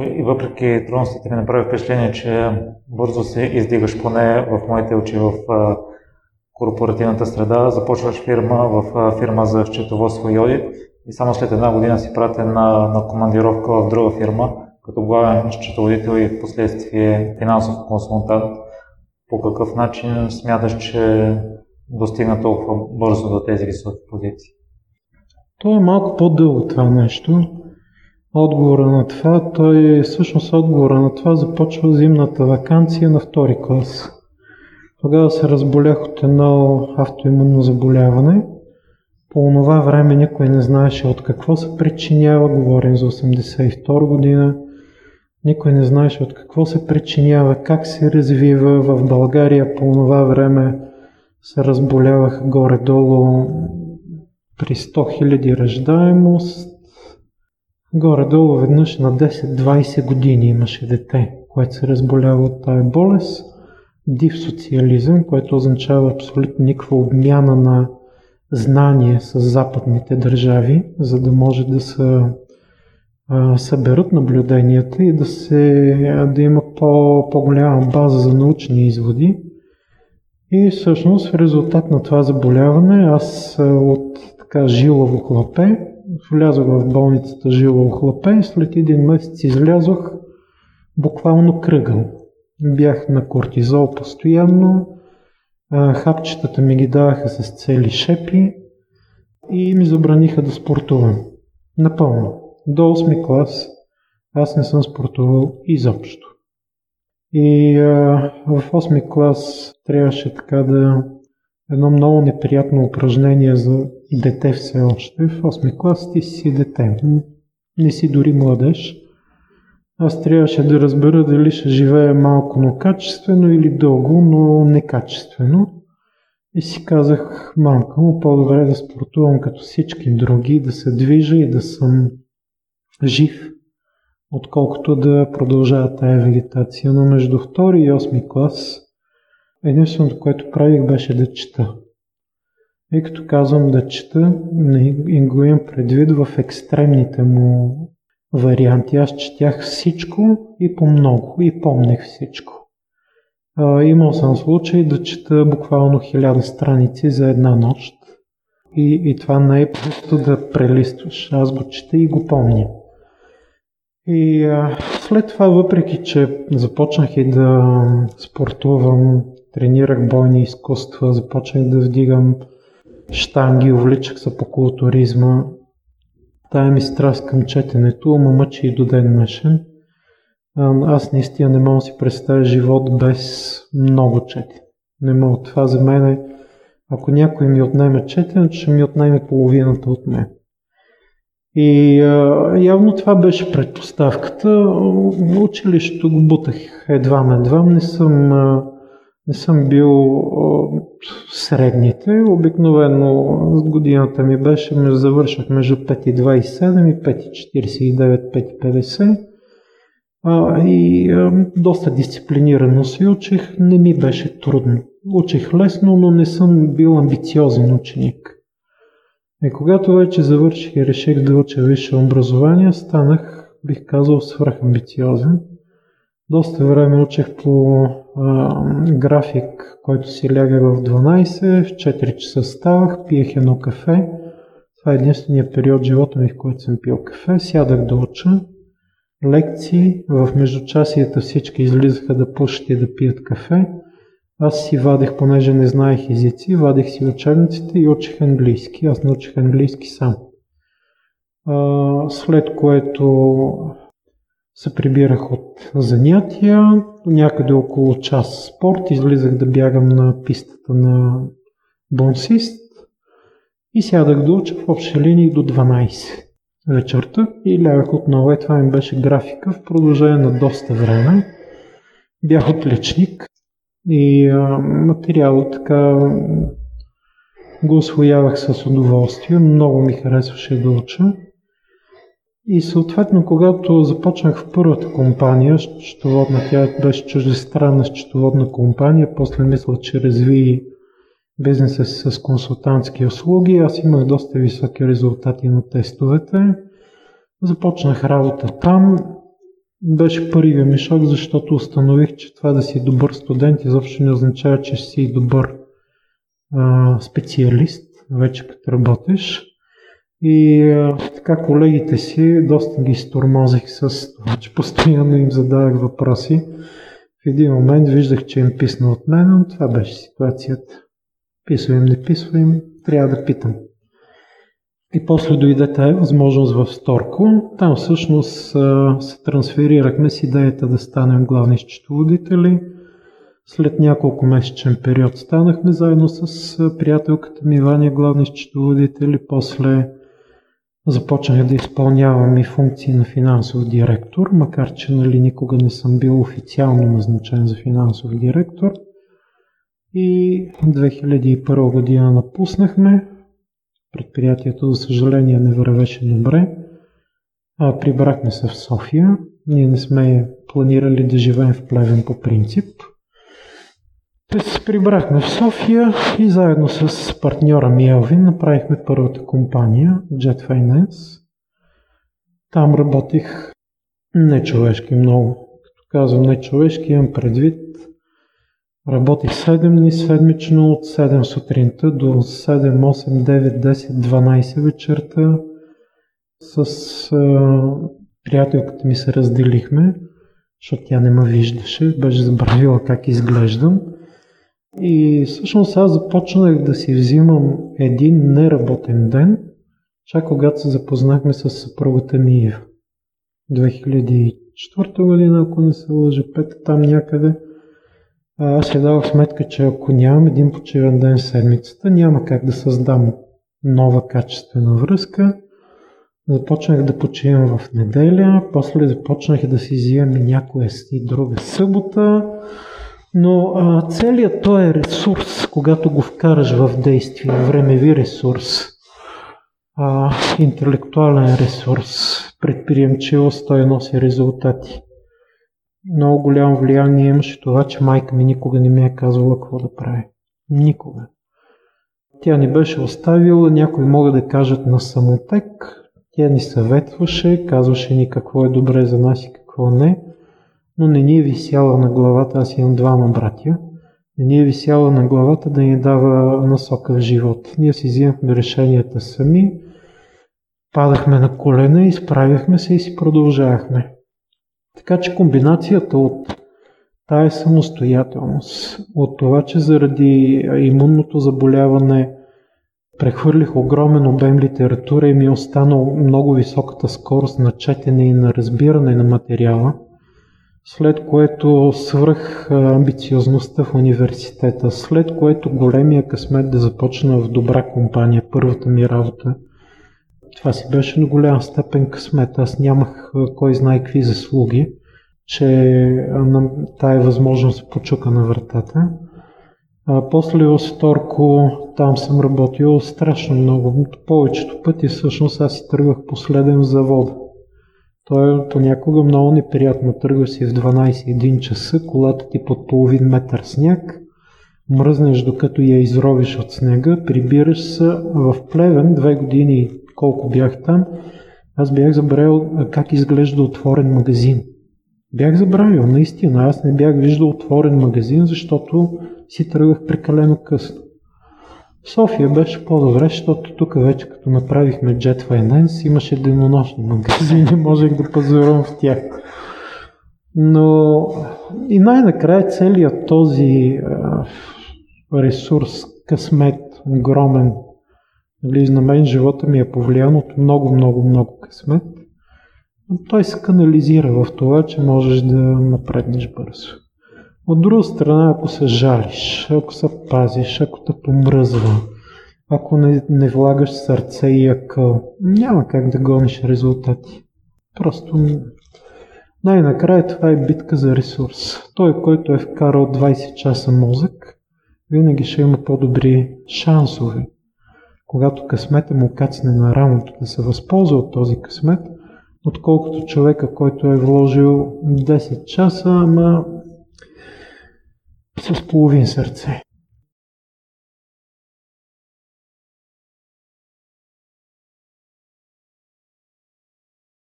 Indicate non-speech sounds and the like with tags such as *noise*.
И въпреки трудностите ми направи впечатление, че бързо се издигаш поне в моите очи в корпоративната среда. Започваш фирма в фирма за счетоводство и одит и само след една година си пратен на, на командировка в друга фирма, като главен счетоводител и в последствие финансов консултант. По какъв начин смяташ, че достигна толкова бързо до тези високи позиции? То е малко по-дълго това нещо. Отговора на това, той всъщност отговора на това започва зимната вакансия на втори клас. Тогава се разболях от едно автоимунно заболяване. По това време никой не знаеше от какво се причинява, говорим за 82 година. Никой не знаеше от какво се причинява, как се развива. В България по това време се разболяваха горе-долу при 100 000 ръждаемост. Горе-долу веднъж на 10-20 години имаше дете, което се разболява от тая болест. Див социализъм, което означава абсолютно никаква обмяна на знание с западните държави, за да може да се съберат наблюденията и да, се, да има по, по-голяма база за научни изводи. И всъщност в резултат на това заболяване аз от така жилаво хлапе, влязох в болницата жилаво хлапе и след един месец излязох буквално кръгъл. Бях на кортизол постоянно, хапчетата ми ги даваха с цели шепи и ми забраниха да спортувам. Напълно. До 8 клас аз не съм спортувал изобщо. И а, в 8 клас трябваше така да едно много неприятно упражнение за дете все още. В 8 клас ти си дете. Не си дори младеж. Аз трябваше да разбера дали ще живея малко, но качествено или дълго, но некачествено. И си казах, мамка му, по-добре да спортувам като всички други, да се движа и да съм жив, отколкото да продължава тая вегетация. Но между втори и осми клас единственото, което правих беше да чета. И като казвам да чета, не го имам предвид в екстремните му варианти. Аз четях всичко и по много и помнех всичко. А, имал съм случай да чета буквално хиляда страници за една нощ. И, и това не е просто да прелистваш. Аз го чета и го помня. И а, след това, въпреки че започнах и да спортувам, тренирах бойни изкуства, започнах да вдигам штанги, увличах се по културизма, тая ми страст към четенето ма мъчи и до ден днешен. Аз наистина не мога да си представя живот без много четене. Не мога. Това за мен е, ако някой ми отнеме четенето, ще ми отнеме половината от мен. И а, явно това беше предпоставката. Училището го бутах едва едва. Не съм, а, не съм бил от средните. Обикновено годината ми беше, завършах между 5,27 и 5,49, 5,50. А, и а, доста дисциплинирано се учих. Не ми беше трудно. Учих лесно, но не съм бил амбициозен ученик. И когато вече завърших и реших да уча висше образование, станах, бих казал, свръхамбициозен. Доста време учих по а, график, който си ляга в 12, в 4 часа ставах, пиех едно кафе. Това е единствения период в живота ми, в който съм пил кафе. Сядах да уча. Лекции, в междучасията всички излизаха да пушат и да пият кафе. Аз си вадех, понеже не знаех езици, вадех си учебниците и учих английски. Аз научих английски сам. След което се прибирах от занятия, някъде около час спорт, излизах да бягам на пистата на бонсист и сядах да уча в общи линии до 12 вечерта и лягах отново. И това ми беше графика в продължение на доста време. Бях отличник и а, така го освоявах с удоволствие. Много ми харесваше да уча. И съответно, когато започнах в първата компания, счетоводна, тя беше чуждестранна счетоводна компания, после мисля, че разви бизнеса с консултантски услуги. Аз имах доста високи резултати на тестовете. Започнах работа там беше първият ми шок, защото установих, че това да си добър студент изобщо не означава, че си добър а, специалист, вече като работиш. И а, така колегите си доста ги стормозих с това, че постоянно им задавах въпроси. В един момент виждах, че им писна от мен, но това беше ситуацията. Писва им, не писва им, трябва да питам. И после дойде тази възможност в Сторко. Там всъщност се трансферирахме с идеята да станем главни счетоводители. След няколко месечен период станахме заедно с приятелката ми Ваня главни счетоводители. После започнах да изпълнявам и функции на финансов директор, макар че нали, никога не съм бил официално назначен за финансов директор. И 2001 година напуснахме. Предприятието, за съжаление, не вървеше добре. А, прибрахме се в София. Ние не сме планирали да живеем в Плевен по принцип. Те се прибрахме в София и заедно с партньора ми Елвин направихме първата компания Jet Finance. Там работих нечовешки много. Като казвам нечовешки, имам предвид Работих 7 дни седмично от 7 сутринта до 7, 8, 9, 10, 12 вечерта. С а, приятелката ми се разделихме, защото тя не ме виждаше, беше забравила как изглеждам. И всъщност аз започнах да си взимам един неработен ден, чак когато се запознахме с съпругата ми Ива. 2004 година, ако не се лъжа, пета там някъде – аз си дадох сметка, че ако нямам един почивен ден в седмицата, няма как да създам нова качествена връзка. Започнах да почивам в неделя, после започнах да си взимам някоя и друга събота, но а, целият този ресурс, когато го вкараш в действие, времеви ресурс, а, интелектуален ресурс, предприемчивост, той носи резултати много голямо влияние имаше това, че майка ми никога не ми е казвала какво да прави. Никога. Тя ни беше оставила, някои могат да кажат на самотек, тя ни съветваше, казваше ни какво е добре за нас и какво не, но не ни е висяла на главата, аз имам двама братя, не ни е висяла на главата да ни дава насока в живота. Ние си взимахме решенията сами, падахме на колена, изправяхме се и си продължавахме. Така че комбинацията от тая самостоятелност, от това, че заради имунното заболяване прехвърлих огромен обем литература и ми е останал много високата скорост на четене и на разбиране на материала, след което свръх амбициозността в университета, след което големия късмет да започна в добра компания, първата ми работа – това си беше на голяма степен късмет. Аз нямах кой знае какви заслуги, че на тая възможност почука на вратата. А, после в Сторко там съм работил страшно много. Повечето пъти всъщност аз си тръгвах последен в завода. Той е понякога много неприятно. Тръгва си в 12-1 часа, колата ти под половин метър сняг, мръзнеш докато я изровиш от снега, прибираш се в Плевен две години колко бях там, аз бях забравил как изглежда отворен магазин. Бях забравил, наистина. Аз не бях виждал отворен магазин, защото си тръгвах прекалено късно. София беше по-добре, защото тук вече като направихме Jet Finance имаше денонощни магазини, *laughs* можех да пазарувам в тях. Но и най-накрая целият този ресурс, късмет, огромен, Нали, на мен живота ми е повлиян от много, много, много късмет. Но той се канализира в това, че можеш да напреднеш бързо. От друга страна, ако се жалиш, ако се пазиш, ако те помръзва, ако не, не влагаш сърце и акъл, няма как да гониш резултати. Просто най-накрая това е битка за ресурс. Той, който е вкарал 20 часа мозък, винаги ще има по-добри шансове когато късмета му кацне на рамото да се възползва от този късмет, отколкото човека, който е вложил 10 часа, ама с половин сърце.